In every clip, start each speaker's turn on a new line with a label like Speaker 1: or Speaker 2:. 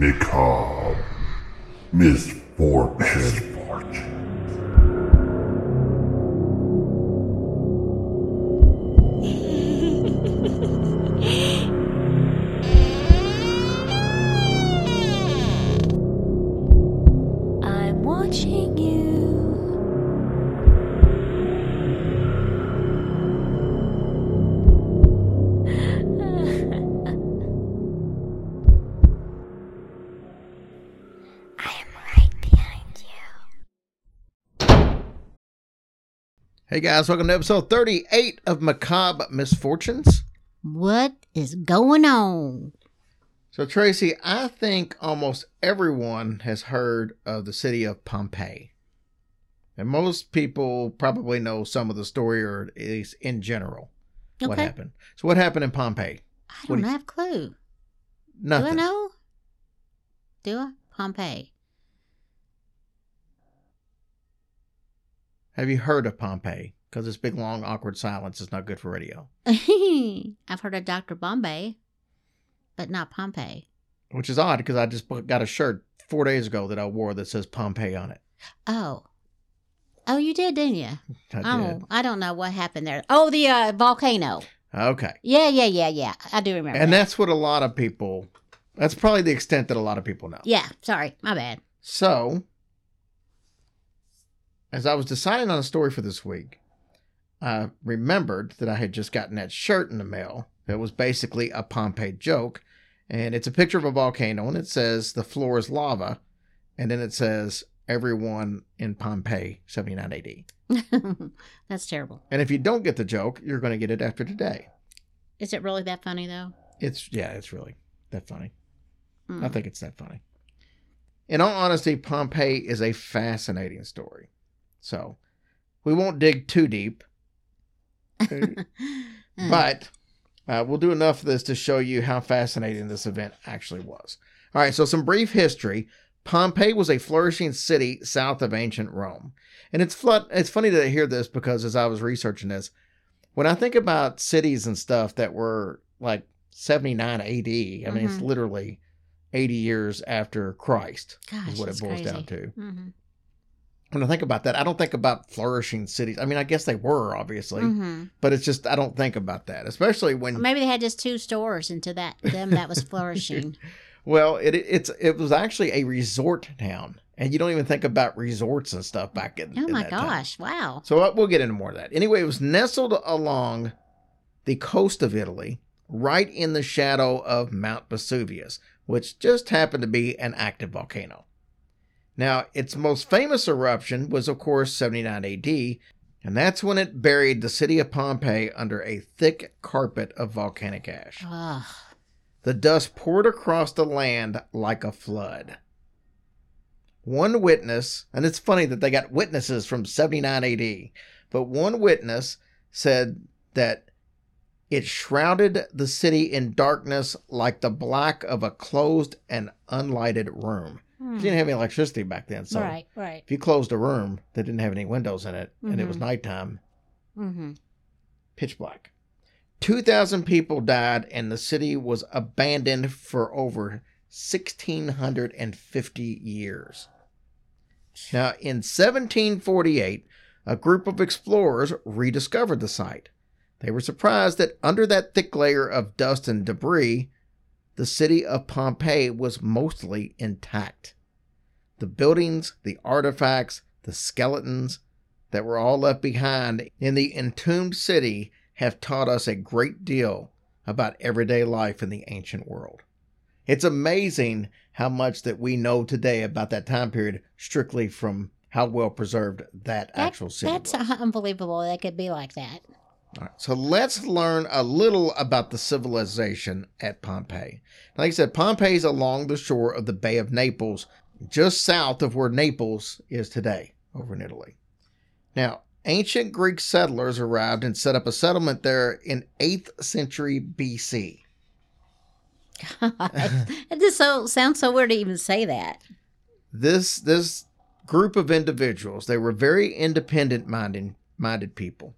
Speaker 1: Macabre. Misfortune.
Speaker 2: Hey guys, welcome to episode 38 of Macabre Misfortunes.
Speaker 3: What is going on?
Speaker 2: So, Tracy, I think almost everyone has heard of the city of Pompeii. And most people probably know some of the story, or at least in general, what
Speaker 3: Okay.
Speaker 2: happened. So, what happened in Pompeii?
Speaker 3: I
Speaker 2: What
Speaker 3: don't
Speaker 2: do you-
Speaker 3: have a clue.
Speaker 2: Nothing.
Speaker 3: Do I know? Do I? Pompeii.
Speaker 2: Have you heard of Pompeii? Because this big, long, awkward silence is not good for radio,
Speaker 3: I've heard of Dr. Bombay, but not Pompeii.
Speaker 2: which is odd because I just got a shirt four days ago that I wore that says Pompeii on it.
Speaker 3: Oh. Oh, you did, didn't you?
Speaker 2: I
Speaker 3: oh,
Speaker 2: did.
Speaker 3: I don't know what happened there. Oh, the uh, volcano.
Speaker 2: Okay.
Speaker 3: Yeah, yeah, yeah, yeah. I do remember.
Speaker 2: And
Speaker 3: that.
Speaker 2: that's what a lot of people, that's probably the extent that a lot of people know.
Speaker 3: Yeah, sorry. My bad.
Speaker 2: So, as I was deciding on a story for this week, I remembered that I had just gotten that shirt in the mail that was basically a Pompeii joke. And it's a picture of a volcano, and it says the floor is lava. And then it says everyone in Pompeii, 79 AD.
Speaker 3: that's terrible.
Speaker 2: And if you don't get the joke, you're going to get it after today.
Speaker 3: Is it really that funny, though?
Speaker 2: It's, yeah, it's really that funny.
Speaker 3: Hmm.
Speaker 2: I think it's that funny. In all honesty, Pompeii is a fascinating story. So we won't dig too deep,
Speaker 3: Mm.
Speaker 2: but uh, we'll do enough of this to show you how fascinating this event actually was. All right, so some brief history. Pompeii was a flourishing city south of ancient Rome. And it's fl- it's funny to hear this because as I was researching this, when I think about cities and stuff that were like 79 AD, I mean, it's
Speaker 3: Mhm.
Speaker 2: literally 80 years after Christ
Speaker 3: Gosh,
Speaker 2: is what it boils
Speaker 3: crazy.
Speaker 2: down to.
Speaker 3: hmm
Speaker 2: When I think about that, I don't think about flourishing cities. I mean, I guess they were obviously,
Speaker 3: hmm
Speaker 2: but it's just I don't think about that, especially when
Speaker 3: Maybe they had just two stores, and to that them that was flourishing.
Speaker 2: well, it it's it was actually a resort town, and you don't even think about resorts and stuff back in.
Speaker 3: oh
Speaker 2: in
Speaker 3: my
Speaker 2: that time.
Speaker 3: gosh! Wow.
Speaker 2: So uh, we'll get into more of that. Anyway, it was nestled along the coast of Italy, right in the shadow of Mount Vesuvius, which just happened to be an active volcano. Now, its most famous eruption was, of course, 79 AD, and that's when it buried the city of Pompeii under a thick carpet of volcanic ash.
Speaker 3: Ugh.
Speaker 2: The dust poured across the land like a flood. One witness, and it's funny that they got witnesses from 79 AD, but one witness said that it shrouded the city in darkness like the black of a closed and unlighted room.
Speaker 3: Hmm.
Speaker 2: You didn't have any electricity back then, so
Speaker 3: right, right.
Speaker 2: if you closed a room that didn't have any windows in it and it was
Speaker 3: Mhm.
Speaker 2: nighttime,
Speaker 3: hmm
Speaker 2: pitch black. 2,000 people died, and the city was abandoned for over 1,650 years. Now, in 1748, a group of explorers rediscovered the site. They were surprised that under that thick layer of dust and debris, the city of Pompeii was mostly intact. The buildings, the artifacts, the skeletons, that were all left behind in the entombed city have taught us a great deal about everyday life in the ancient world. It's amazing how much that we know today about that time period strictly from how well preserved that,
Speaker 3: That-
Speaker 2: actual city
Speaker 3: That's
Speaker 2: was.
Speaker 3: unbelievable. That could be like that.
Speaker 2: All right, so let's learn a little about the civilization at Pompeii. Like I said, Pompeii is along the shore of the Bay of Naples, just south of where Naples is today, over in Italy. Now, ancient Greek settlers arrived and set up a settlement there in 8th century BC.
Speaker 3: it just so sounds so weird to even say that.
Speaker 2: This this group of individuals, they were very independent minded minded people.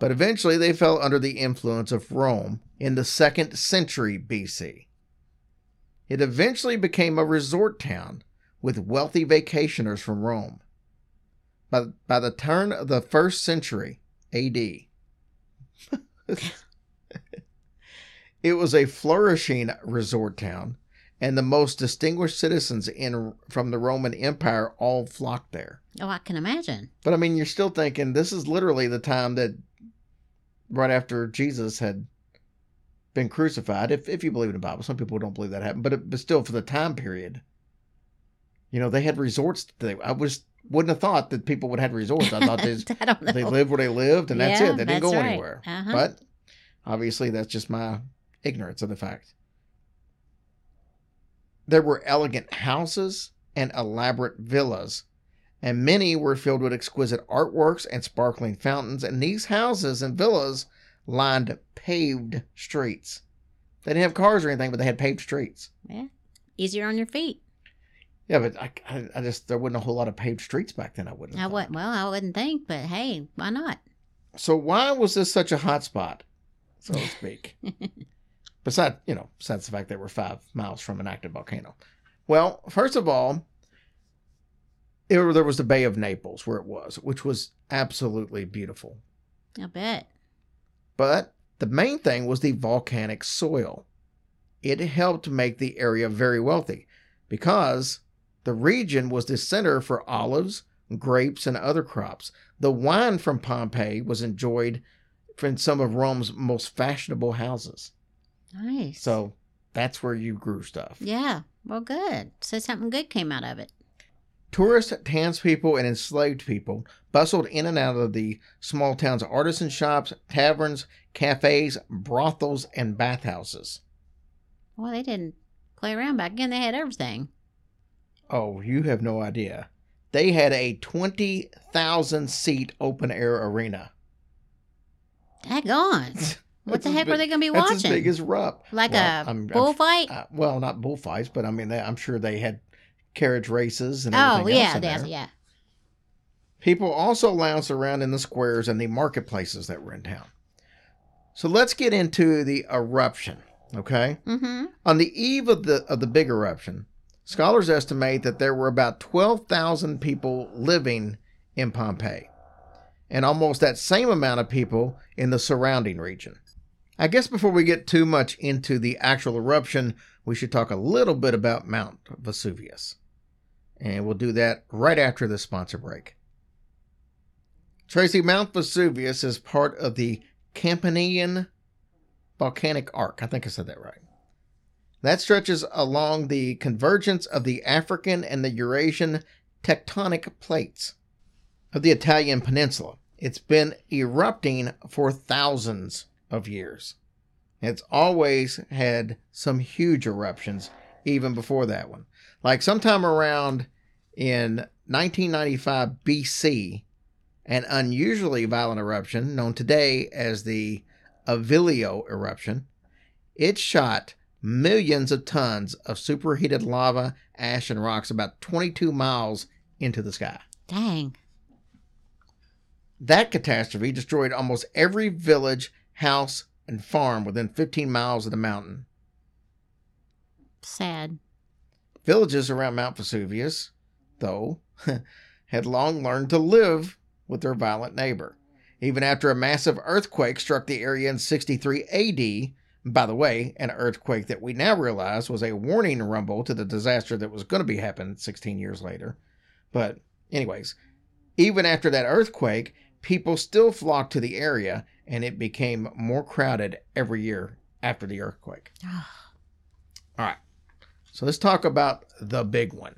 Speaker 2: But eventually they fell under the influence of Rome in the 2nd century BC. It eventually became a resort town with wealthy vacationers from Rome. By, by the turn of the first century AD, it was a flourishing resort town, and the most distinguished citizens in from the Roman Empire all flocked there.
Speaker 3: Oh, I can imagine.
Speaker 2: But I mean, you're still thinking this is literally the time that right after Jesus had been crucified, if, if you believe in the Bible. Some people don't believe that happened, but, it, but still for the time period, you know, they had resorts. They, I was wouldn't have thought that people would have resorts. I thought they,
Speaker 3: I
Speaker 2: they lived where they lived and that's it. They didn't go
Speaker 3: right.
Speaker 2: anywhere.
Speaker 3: Uh-huh.
Speaker 2: But obviously, that's just my ignorance of the fact. There were elegant houses and elaborate villas, and many were filled with exquisite artworks and sparkling fountains. And these houses and villas lined paved streets. They didn't have cars or anything, but they had paved streets.
Speaker 3: Yeah. Easier on your feet.
Speaker 2: Yeah, but I, I, I just there wasn't a whole lot of paved streets back then. I wouldn't.
Speaker 3: I would well, I wouldn't think, but hey, why not?
Speaker 2: So why was this such a hot spot, so to speak? besides, you know, besides the fact that we're five miles from an active volcano. Well, first of all, it, there was the Bay of Naples where it was, which was absolutely beautiful.
Speaker 3: I bet.
Speaker 2: But the main thing was the volcanic soil. It helped make the area very wealthy because the region was the center for olives, grapes, and other crops. The wine from Pompeii was enjoyed in some of Rome's most fashionable houses.
Speaker 3: Nice.
Speaker 2: So that's where you grew stuff.
Speaker 3: Yeah. Well, good. So something good came out of it.
Speaker 2: Tourists, townspeople, and enslaved people bustled in and out of the small town's artisan shops, taverns, cafes, brothels, and bathhouses.
Speaker 3: Well, they didn't play around back then. They had everything.
Speaker 2: Oh, you have no idea. They had a 20,000 seat open air arena.
Speaker 3: Daggone. What the heck were
Speaker 2: big-
Speaker 3: they going to be
Speaker 2: That's
Speaker 3: watching?
Speaker 2: as big as Rupp.
Speaker 3: like
Speaker 2: Well,
Speaker 3: a
Speaker 2: I'm- I'm-
Speaker 3: bullfight?
Speaker 2: Uh, well, not bullfights, but I mean, they, I'm sure they had carriage races and
Speaker 3: oh, yeah, yeah,
Speaker 2: there.
Speaker 3: yeah.
Speaker 2: People also lounged around in the squares and the marketplaces that were in town. So let's get into the eruption, okay?
Speaker 3: Mm-hmm.
Speaker 2: On the eve of the of the big eruption, scholars estimate that there were about 12,000 people living in Pompeii and almost that same amount of people in the surrounding region. I guess before we get too much into the actual eruption, we should talk a little bit about Mount Vesuvius. And we'll do that right after the sponsor break. Tracy, Mount Vesuvius is part of the Campanian volcanic arc. I think I said that right. That stretches along the convergence of the African and the Eurasian tectonic plates of the Italian peninsula. It's been erupting for thousands of years. It's always had some huge eruptions, even before that one. Like sometime around in 1995 BC, an unusually violent eruption known today as the Avellino eruption. It shot millions of tons of superheated lava, ash, and rocks about 22 miles into the sky.
Speaker 3: Dang.
Speaker 2: That catastrophe destroyed almost every village, house, and farm within 15 miles of the mountain.
Speaker 3: Sad.
Speaker 2: Villages around Mount Vesuvius, though, had long learned to live with their violent neighbor. Even after a massive earthquake struck the area in 63 AD, by the way, an earthquake that we now realize was a warning rumble to the disaster that was going to be happening 16 years later. But, anyways, even after that earthquake, people still flocked to the area and it became more crowded every year after the earthquake. Ah. So let's talk about the big one.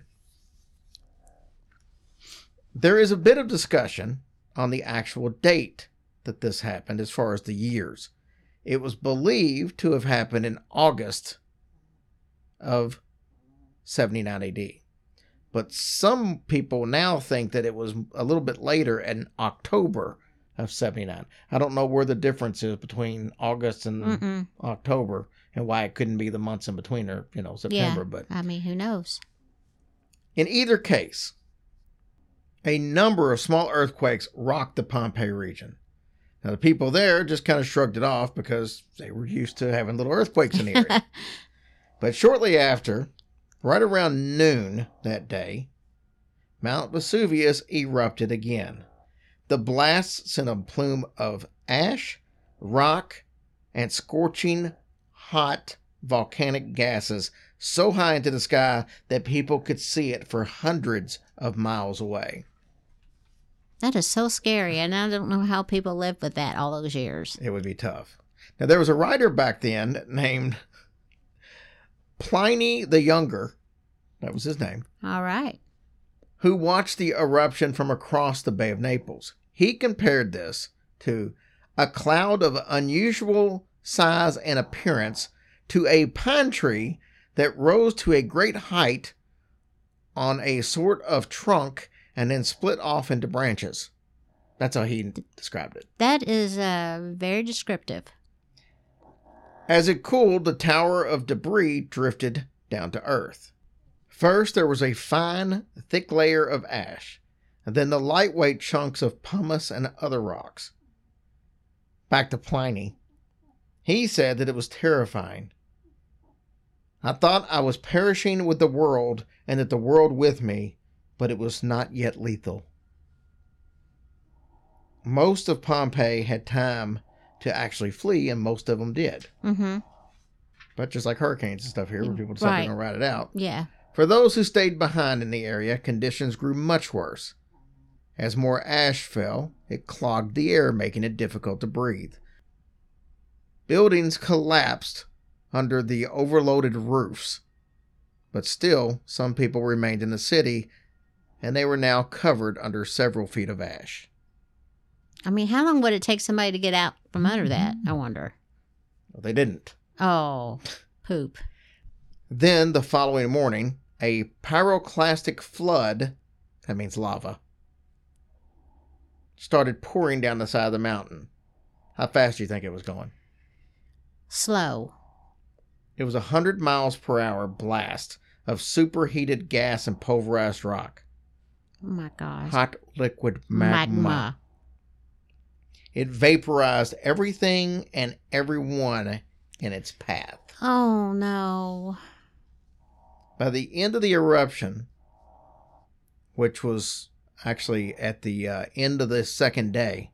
Speaker 2: There is a bit of discussion on the actual date that this happened as far as the years. It was believed to have happened in August of 79 AD. But some people now think that it was a little bit later in October of 79. I don't know where the difference is between August and
Speaker 3: Mm-mm.
Speaker 2: October and why it couldn't be the months in between or, you know, September, but
Speaker 3: I mean, who knows?
Speaker 2: in either case, a number of small earthquakes rocked the Pompeii region. Now, the people there just kind of shrugged it off because they were used to having little earthquakes in the area. But shortly after, right around noon that day, Mount Vesuvius erupted again. The blast sent a plume of ash, rock, and scorching hot volcanic gases so high into the sky that people could see it for hundreds of miles away.
Speaker 3: That is so scary, and I don't know how people lived with that all those years.
Speaker 2: It would be tough. Now, there was a writer back then named Pliny the Younger, that was his name,
Speaker 3: All right.
Speaker 2: who watched the eruption from across the Bay of Naples. He compared this to a cloud of unusual size and appearance to a pine tree that rose to a great height on a sort of trunk and then split off into branches. That's how he described it.
Speaker 3: That is uh, very descriptive.
Speaker 2: As it cooled, the tower of debris drifted down to earth. First, there was a fine, thick layer of ash, and then the lightweight chunks of pumice and other rocks. Back to Pliny. He said that it was terrifying. I thought I was perishing with the world and that the world with me, but it was not yet lethal. Most of Pompeii had time to actually flee, and most of them did.
Speaker 3: Mm-hmm.
Speaker 2: But just like hurricanes and stuff here, where people decide
Speaker 3: Right.
Speaker 2: to ride it out.
Speaker 3: Yeah.
Speaker 2: For those who stayed behind in the area, conditions grew much worse. As more ash fell, it clogged the air, making it difficult to breathe. Buildings collapsed under the overloaded roofs, but still, some people remained in the city, and they were now covered under several feet of ash.
Speaker 3: I mean, how long would it take somebody to get out from under that? I wonder.
Speaker 2: Well, they didn't.
Speaker 3: Oh, poop.
Speaker 2: Then, the following morning, a pyroclastic flood, that means lava, started pouring down the side of the mountain. How fast do you think it was going?
Speaker 3: Slow.
Speaker 2: It was a 100 miles per hour blast of superheated gas and pulverized rock.
Speaker 3: Oh my gosh.
Speaker 2: Hot liquid magma.
Speaker 3: Magma.
Speaker 2: It vaporized everything and everyone in its path.
Speaker 3: Oh no.
Speaker 2: By the end of the eruption, which was actually at the uh, end of the second day,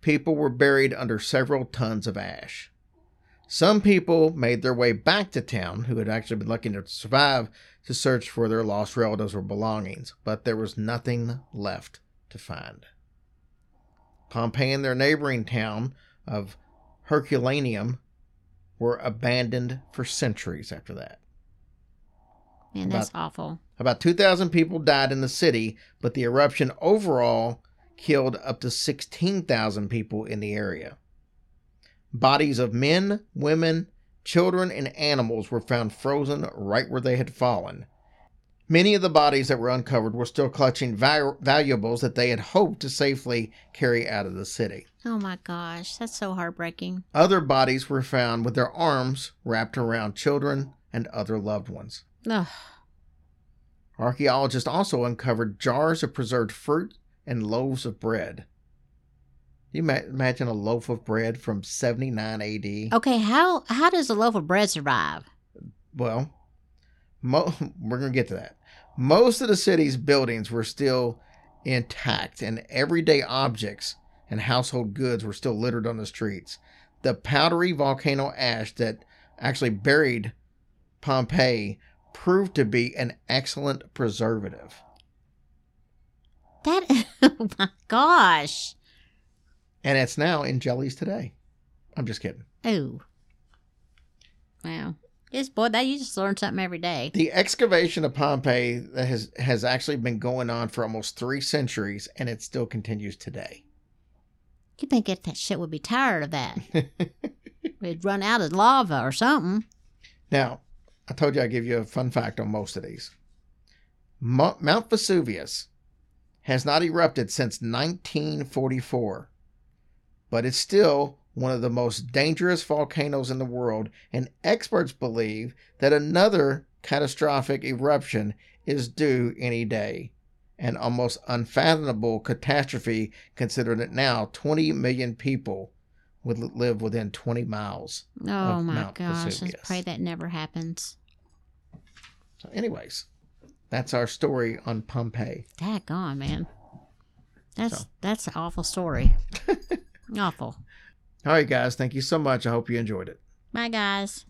Speaker 2: people were buried under several tons of ash. Some people made their way back to town who had actually been lucky enough to survive to search for their lost relatives or belongings, but there was nothing left to find. Pompeii and their neighboring town of Herculaneum were abandoned for centuries after that.
Speaker 3: Man, that's awful.
Speaker 2: About 2,000 people died in the city, but the eruption overall killed up to 16,000 people in the area. Bodies of men, women, children, and animals were found frozen right where they had fallen. Many of the bodies that were uncovered were still clutching val- valuables that they had hoped to safely carry out of the city.
Speaker 3: Oh my gosh, that's so heartbreaking.
Speaker 2: Other bodies were found with their arms wrapped around children and other loved ones.
Speaker 3: Ugh.
Speaker 2: Archaeologists also uncovered jars of preserved fruit and loaves of bread. You ma- imagine a loaf of bread from 79 AD?
Speaker 3: Okay, how how does a loaf of bread survive?
Speaker 2: Well, mo- we're going to get to that. Most of the city's buildings were still intact, and everyday objects and household goods were still littered on the streets. The powdery volcano ash that actually buried Pompeii proved to be an excellent preservative.
Speaker 3: That oh my gosh.
Speaker 2: And it's now in jellies today. I'm just kidding.
Speaker 3: Oh. Wow. Yes, boy, that you just learn something every day.
Speaker 2: The excavation of Pompeii that has has actually been going on for almost three centuries, and it still continues today.
Speaker 3: You think if that shit would be tired of that? We'd run out of lava or something.
Speaker 2: Now, I told you I'd give you a fun fact on most of these. Mount Vesuvius has not erupted since 1944, but it's still one of the most dangerous volcanoes in the world, and experts believe that another catastrophic eruption is due any day. An almost unfathomable catastrophe considering that now 20 million people would live within 20 miles.
Speaker 3: Oh my
Speaker 2: Mount
Speaker 3: gosh, let's pray that never happens.
Speaker 2: So, anyways, that's our story on Pompeii.
Speaker 3: Daggone, man. That's
Speaker 2: so.
Speaker 3: that's an awful story. Awful.
Speaker 2: All right, guys. Thank you so much. I hope you enjoyed it.
Speaker 3: Bye, guys.